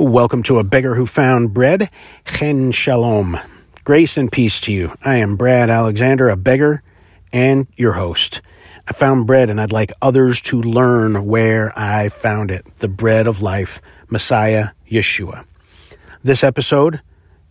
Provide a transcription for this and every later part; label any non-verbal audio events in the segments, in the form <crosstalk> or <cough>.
Welcome to A Beggar Who Found Bread. Chen Shalom. Grace and peace to you. I am Brad Alexander, a beggar and your host. I found bread and I'd like others to learn where I found it. The bread of life, Messiah Yeshua. This episode,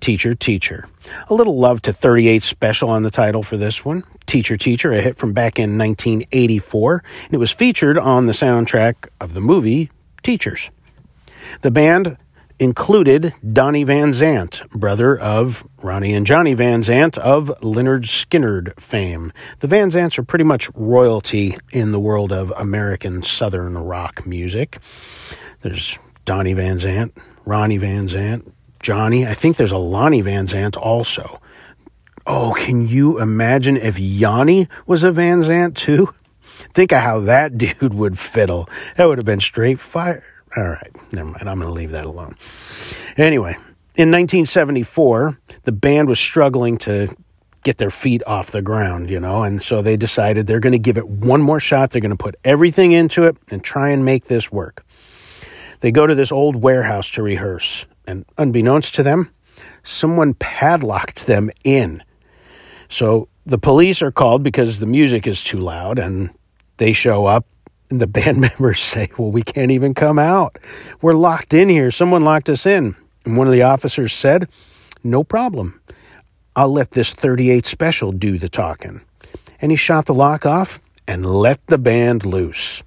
Teacher Teacher. A little love to 38 special on the title for this one. Teacher Teacher, a hit from back in 1984, and it was featured on the soundtrack of the movie Teachers. The band included Donnie Van Zant, brother of Ronnie and Johnny Van Zant of Lynyrd Skynyrd fame. The Van Zants are pretty much royalty in the world of American Southern rock music. There's Donnie Van Zant, Ronnie Van Zant, Johnny. I think there's a Lonnie Van Zant also. Oh, can you imagine if Yanni was a Van Zant too? <laughs> Think of how that <laughs> dude would fiddle. That would have been straight fire. All right, never mind. I'm going to leave that alone. Anyway, in 1974, the band was struggling to get their feet off the ground, you know, and so they decided they're going to give it one more shot. They're going to put everything into it and try and make this work. They go to this old warehouse to rehearse, and unbeknownst to them, someone padlocked them in. So the police are called because the music is too loud, and they show up and the band <laughs> members say, Well, we can't even come out. We're locked in here. Someone locked us in. And one of the officers said, No problem. I'll let this 38 special do the talking. And he shot the lock off and let the band loose.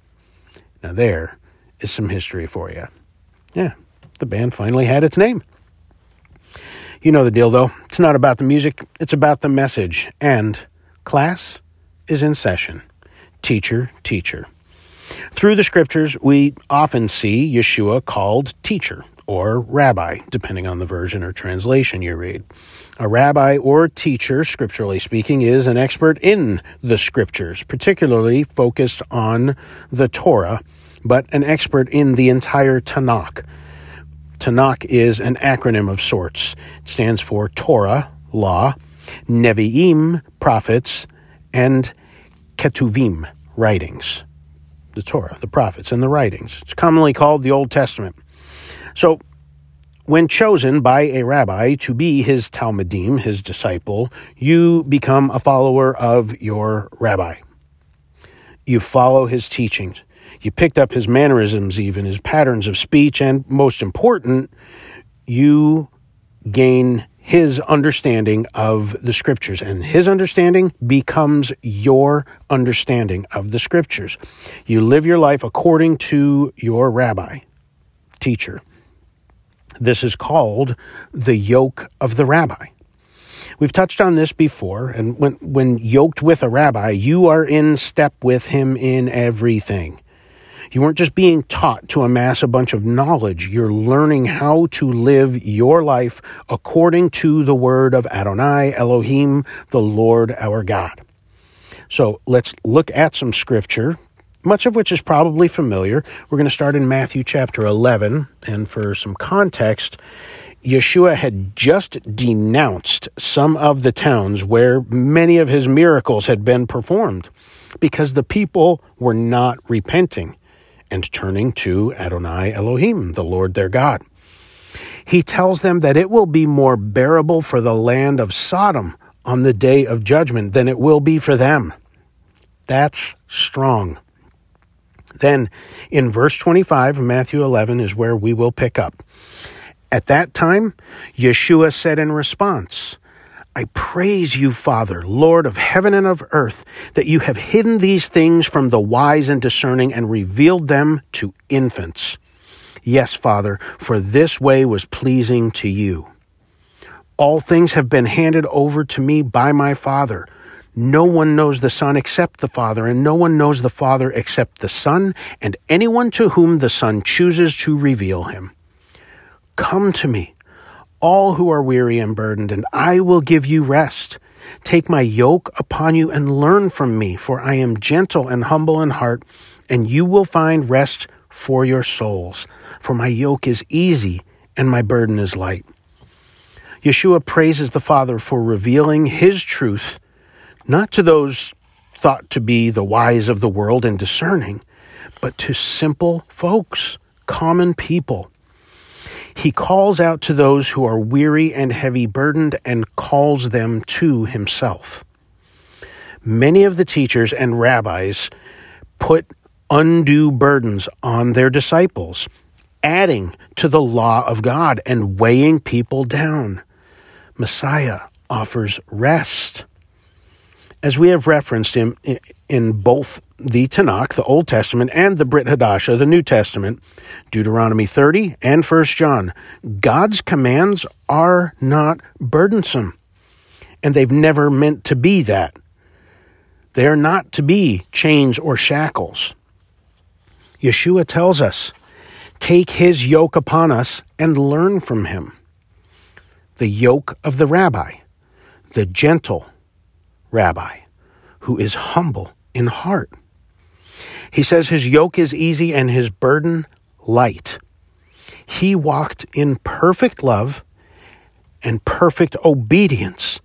Now, there is some history for you. Yeah, the band finally had its name. You know the deal, though. It's not about the music, it's about the message. And class is in session. Teacher, teacher. Through the scriptures, we often see Yeshua called teacher or rabbi, depending on the version or translation you read. A rabbi or teacher, scripturally speaking, is an expert in the scriptures, particularly focused on the Torah, but an expert in the entire Tanakh. Tanakh is an acronym of sorts. It stands for Torah, law, Nevi'im, prophets, and Ketuvim, writings the Torah, the prophets, and the writings. It's commonly called the Old Testament. So, when chosen by a rabbi to be his Talmudim, his disciple, you become a follower of your rabbi. You follow his teachings. You picked up his mannerisms, even his patterns of speech, and most important, you gain his understanding of the scriptures, and his understanding becomes your understanding of the scriptures. You live your life according to your rabbi, teacher. This is called the yoke of the rabbi. We've touched on this before, and when, when yoked with a rabbi, you are in step with him in everything. You weren't just being taught to amass a bunch of knowledge. You're learning how to live your life according to the word of Adonai Elohim, the Lord our God. So let's look at some scripture, much of which is probably familiar. We're going to start in Matthew chapter 11. And for some context, Yeshua had just denounced some of the towns where many of his miracles had been performed because the people were not repenting and turning to Adonai Elohim, the Lord their God. He tells them that it will be more bearable for the land of Sodom on the day of judgment than it will be for them. That's strong. Then in verse 25 of Matthew 11 is where we will pick up. At that time, Yeshua said in response, I praise you, Father, Lord of heaven and of earth, that you have hidden these things from the wise and discerning and revealed them to infants. Yes, Father, for this way was pleasing to you. All things have been handed over to me by my Father. No one knows the Son except the Father, and no one knows the Father except the Son, and anyone to whom the Son chooses to reveal him. Come to me all who are weary and burdened, and I will give you rest. Take my yoke upon you and learn from me, for I am gentle and humble in heart, and you will find rest for your souls. For my yoke is easy and my burden is light. Yeshua praises the Father for revealing his truth, not to those thought to be the wise of the world and discerning, but to simple folks, common people He calls out to those who are weary and heavy burdened and calls them to himself. Many of the teachers and rabbis put undue burdens on their disciples, adding to the law of God and weighing people down. Messiah offers rest. As we have referenced in, in both the Tanakh, the Old Testament, and the Brit Hadashah, the New Testament, Deuteronomy 30 and 1 John, God's commands are not burdensome. And they've never meant to be that. They are not to be chains or shackles. Yeshua tells us, Take his yoke upon us and learn from him. The yoke of the rabbi, the gentle rabbi, who is humble in heart. He says his yoke is easy and his burden light. He walked in perfect love and perfect obedience,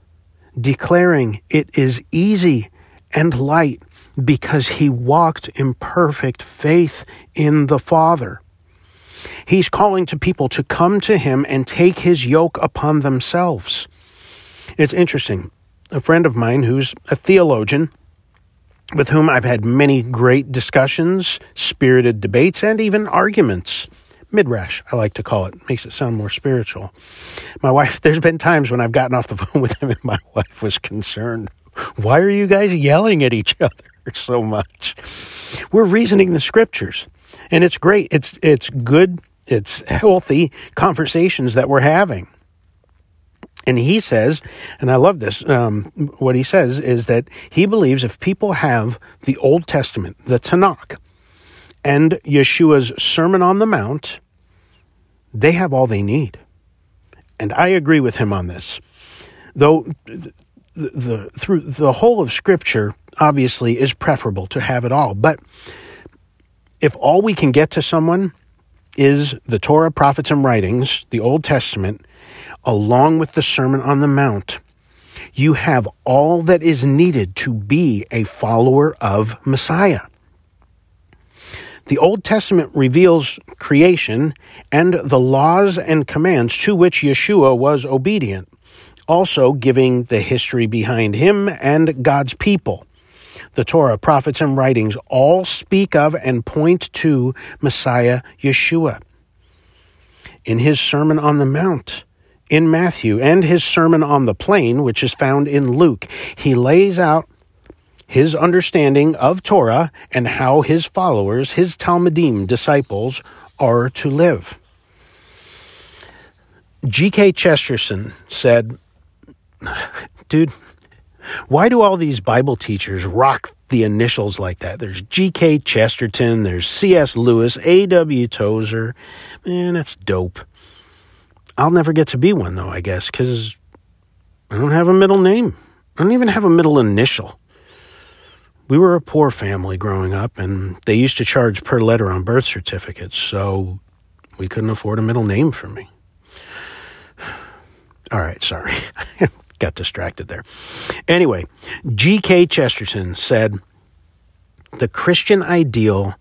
declaring it is easy and light because he walked in perfect faith in the Father. He's calling to people to come to him and take his yoke upon themselves. It's interesting. A friend of mine who's a theologian, with whom I've had many great discussions, spirited debates, and even arguments. Midrash, I like to call it. Makes it sound more spiritual. My wife, <laughs> there's been times when I've gotten off the phone <laughs> with him and my wife was concerned. Why are you guys yelling at each <laughs> other so much? We're reasoning the scriptures, and it's great. It's it's good. It's healthy conversations that we're having. And he says, and I love this, um, what he says is that he believes if people have the Old Testament, the Tanakh, and Yeshua's Sermon on the Mount, they have all they need. And I agree with him on this. Though the, the through the whole of scripture obviously is preferable to have it all but if all we can get to someone is the Torah, prophets, and writings, the Old Testament, along with the Sermon on the Mount, you have all that is needed to be a follower of Messiah. The Old Testament reveals creation and the laws and commands to which Yeshua was obedient also giving the history behind him and God's people. The Torah, prophets, and writings all speak of and point to Messiah Yeshua. In his Sermon on the Mount, in Matthew, and his Sermon on the Plain, which is found in Luke, he lays out his understanding of Torah and how his followers, his Talmudim disciples, are to live. G.K. Chesterton said, <laughs> dude, why do all these Bible teachers rock the initials like that? There's G.K. Chesterton, there's C.S. Lewis, A.W. Tozer. Man, that's dope. I'll never get to be one, though, I guess, because I don't have a middle name. I don't even have a middle initial. We were a poor family growing up, and they used to charge per letter on birth certificates, so we couldn't afford a middle name for me. <sighs> All right, sorry. <laughs> got distracted there. Anyway, G.K. Chesterton said, The Christian ideal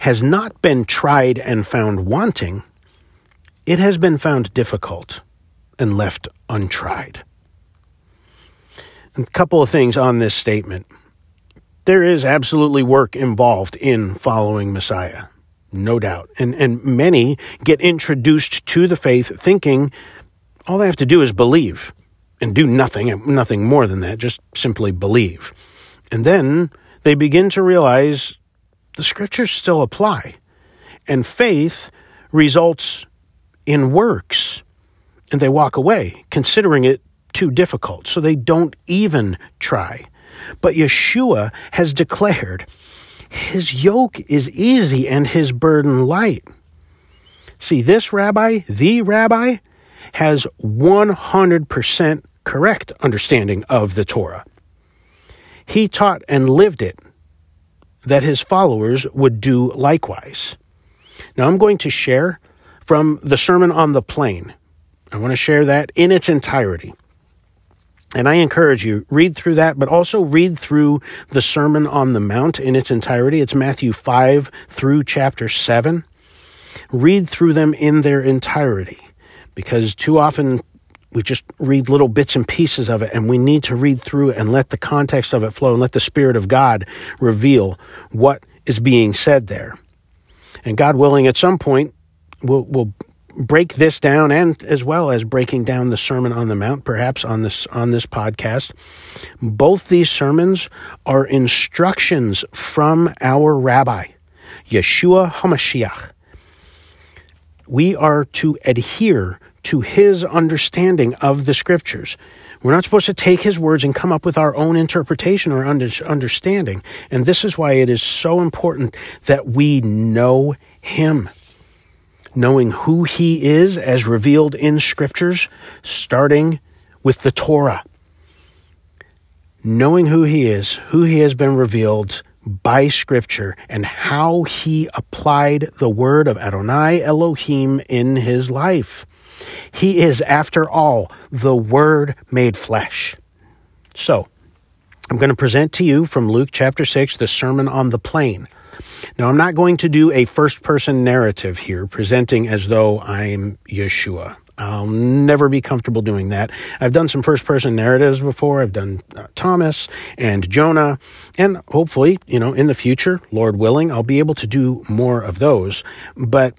has not been tried and found wanting, it has been found difficult and left untried. A couple of things on this statement. There is absolutely work involved in following Messiah, no doubt. And, and many get introduced to the faith thinking all they have to do is believe and do nothing, nothing more than that, just simply believe. And then they begin to realize the scriptures still apply. And faith results in works. And they walk away, considering it too difficult. So they don't even try. But Yeshua has declared his yoke is easy and his burden light. See, this rabbi, the rabbi, has 100% correct understanding of the Torah. He taught and lived it that his followers would do likewise. Now I'm going to share from the Sermon on the Plain. I want to share that in its entirety. And I encourage you, read through that, but also read through the Sermon on the Mount in its entirety. It's Matthew 5 through chapter 7. Read through them in their entirety because too often we just read little bits and pieces of it, and we need to read through and let the context of it flow and let the Spirit of God reveal what is being said there. And God willing, at some point, we'll, we'll break this down and as well as breaking down the Sermon on the Mount, perhaps on this on this podcast. Both these sermons are instructions from our rabbi, Yeshua HaMashiach. We are to adhere to his understanding of the scriptures. We're not supposed to take his words and come up with our own interpretation or understanding. And this is why it is so important that we know him. Knowing who he is as revealed in scriptures, starting with the Torah. Knowing who he is, who he has been revealed by scripture, and how he applied the word of Adonai Elohim in his life. He is, after all, the Word made flesh. So, I'm going to present to you from Luke chapter 6 the Sermon on the Plain. Now, I'm not going to do a first person narrative here, presenting as though I'm Yeshua. I'll never be comfortable doing that. I've done some first person narratives before. I've done uh, Thomas and Jonah, and hopefully, you know, in the future, Lord willing, I'll be able to do more of those. But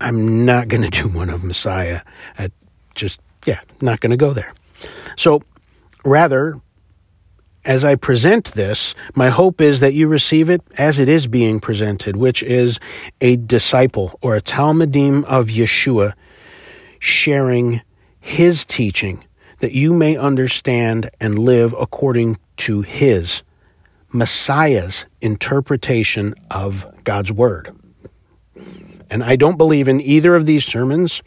I'm not going <laughs> to do one of Messiah. I just, yeah, not going to go there. So, rather, as I present this, my hope is that you receive it as it is being presented, which is a disciple or a Talmudim of Yeshua sharing his teaching that you may understand and live according to his, Messiah's interpretation of God's Word. And I don't believe in either of these sermons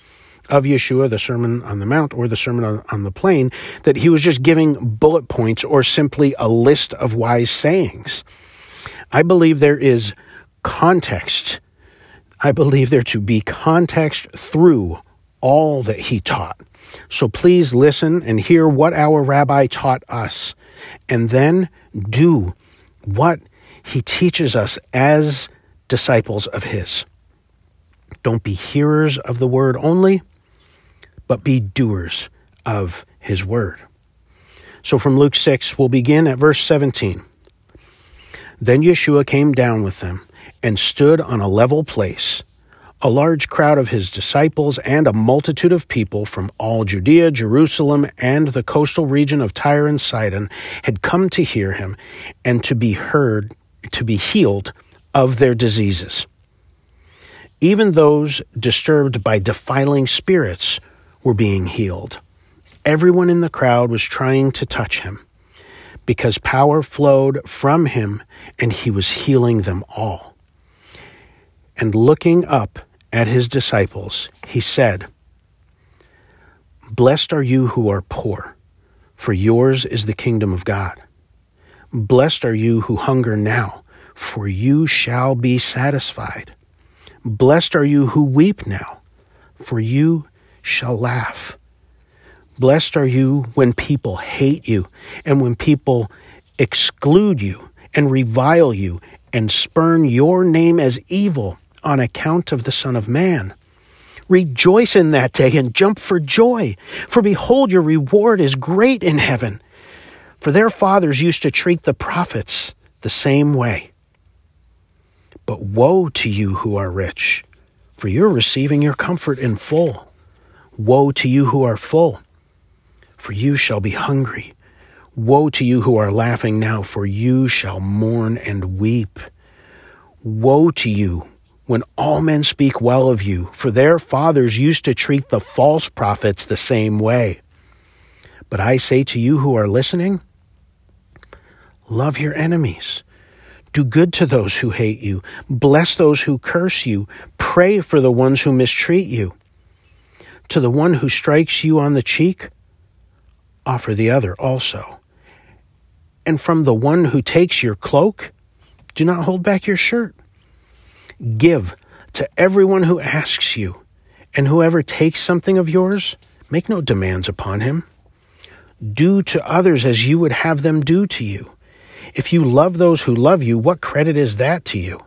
of Yeshua, the Sermon on the Mount or the Sermon on, on, the Plain, that he was just giving bullet points or simply a list of wise sayings. I believe there is context. I believe there to be context through all that he taught. So please listen and hear what our rabbi taught us, and then do what he teaches us as disciples of his. Don't be hearers of the word only, but be doers of his word. So from Luke 6, we'll begin at verse 17. Then Yeshua came down with them and stood on a level place. A large crowd of his disciples and a multitude of people from all Judea, Jerusalem, and the coastal region of Tyre and Sidon had come to hear him and to be heard, to be healed of their diseases. Even those disturbed by defiling spirits were being healed. Everyone in the crowd was trying to touch him because power flowed from him and he was healing them all. And looking up at his disciples, he said, Blessed are you who are poor, for yours is the kingdom of God. Blessed are you who hunger now, for you shall be satisfied. Blessed are you who weep now, for you shall laugh. Blessed are you when people hate you and when people exclude you and revile you and spurn your name as evil on account of the Son of Man. Rejoice in that day and jump for joy, for behold, your reward is great in heaven. For their fathers used to treat the prophets the same way. But woe to you who are rich, for you're receiving your comfort in full. Woe to you who are full, for you shall be hungry. Woe to you who are laughing now, for you shall mourn and weep. Woe to you when all men speak well of you, for their fathers used to treat the false prophets the same way. But I say to you who are listening, love your enemies do good to those who hate you. Bless those who curse you. Pray for the ones who mistreat you. To the one who strikes you on the cheek, offer the other also. And from the one who takes your cloak, do not hold back your shirt. Give to everyone who asks you, and whoever takes something of yours, make no demands upon him. Do to others as you would have them do to you. If you love those who love you, what credit is that to you?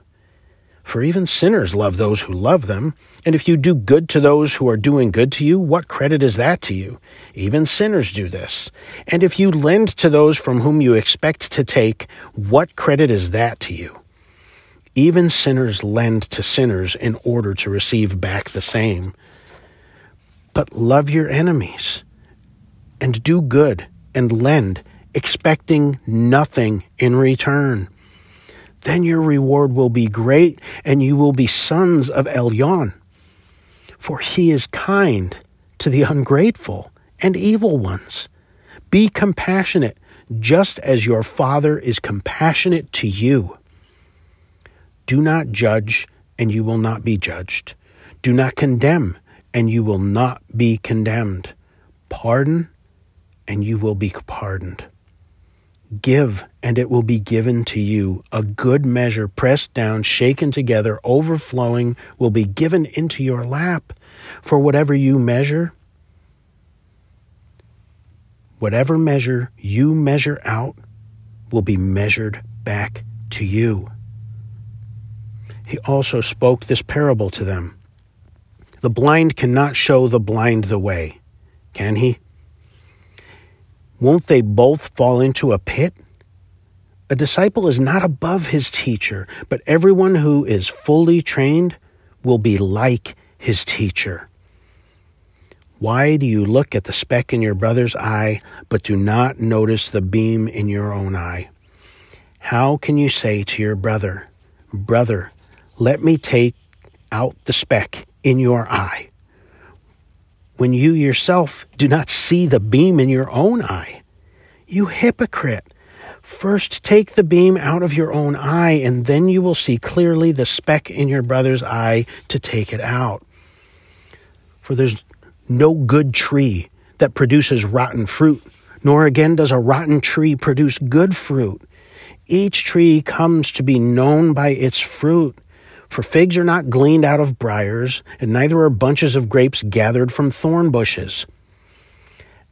For even sinners love those who love them. And if you do good to those who are doing good to you, what credit is that to you? Even sinners do this. And if you lend to those from whom you expect to take, what credit is that to you? Even sinners lend to sinners in order to receive back the same. But love your enemies and do good and lend, expecting nothing in return then your reward will be great, and you will be sons of Elyon. For he is kind to the ungrateful and evil ones. Be compassionate, just as your Father is compassionate to you. Do not judge, and you will not be judged. Do not condemn, and you will not be condemned. Pardon, and you will be pardoned. Give, and it will be given to you. A good measure, pressed down, shaken together, overflowing, will be given into your lap. For whatever you measure, whatever measure you measure out, will be measured back to you. He also spoke this parable to them The blind cannot show the blind the way, can he? Won't they both fall into a pit? A disciple is not above his teacher, but everyone who is fully trained will be like his teacher. Why do you look at the speck in your brother's eye, but do not notice the beam in your own eye? How can you say to your brother, Brother, let me take out the speck in your eye, when you yourself do not see the beam in your own eye? You hypocrite! First take the beam out of your own eye, and then you will see clearly the speck in your brother's eye to take it out. For there's no good tree that produces rotten fruit, nor again does a rotten tree produce good fruit. Each tree comes to be known by its fruit. For figs are not gleaned out of briars, and neither are bunches of grapes gathered from thorn bushes.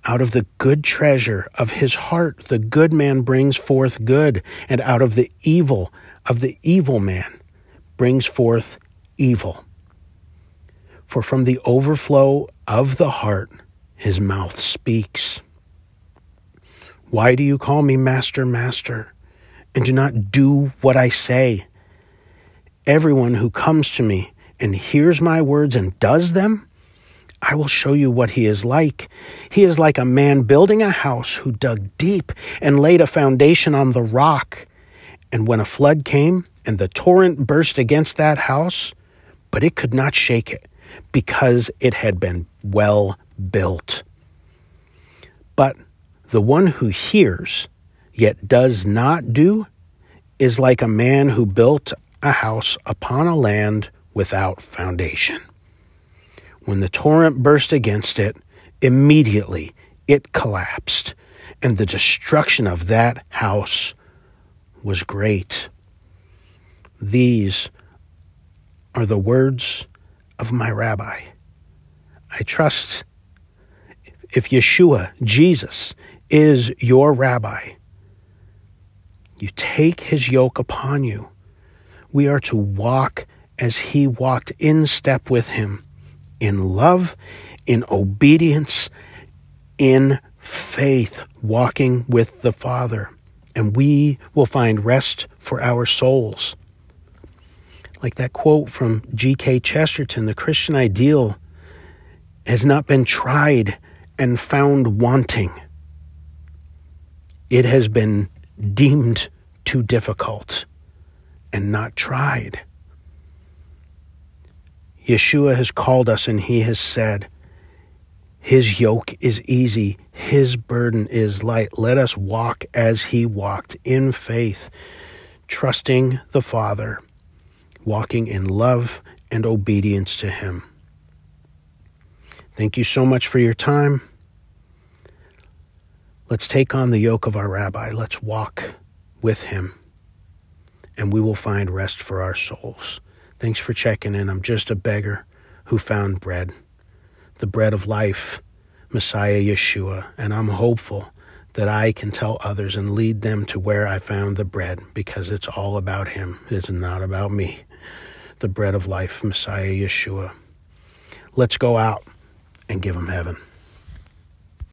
Out of the good treasure of his heart, the good man brings forth good, and out of the evil of the evil man brings forth evil. For from the overflow of the heart, his mouth speaks. Why do you call me Master, Master, and do not do what I say? Everyone who comes to me and hears my words and does them, I will show you what he is like. He is like a man building a house who dug deep and laid a foundation on the rock. And when a flood came and the torrent burst against that house, but it could not shake it because it had been well built. But the one who hears yet does not do is like a man who built a house upon a land without foundation. When the torrent burst against it, immediately it collapsed, and the destruction of that house was great. These are the words of my rabbi. I trust if Yeshua, Jesus, is your rabbi, you take his yoke upon you we are to walk as he walked in step with him in love, in obedience, in faith, walking with the Father. And we will find rest for our souls. Like that quote from G.K. Chesterton the Christian ideal has not been tried and found wanting, it has been deemed too difficult and not tried. Yeshua has called us and he has said, His yoke is easy, His burden is light. Let us walk as He walked in faith, trusting the Father, walking in love and obedience to Him. Thank you so much for your time. Let's take on the yoke of our rabbi. Let's walk with him and we will find rest for our souls. Thanks for checking in. I'm just a beggar who found bread, the bread of life, Messiah Yeshua, and I'm hopeful that I can tell others and lead them to where I found the bread because it's all about Him. It's not about me. the bread of life, Messiah Yeshua. Let's go out and give them heaven.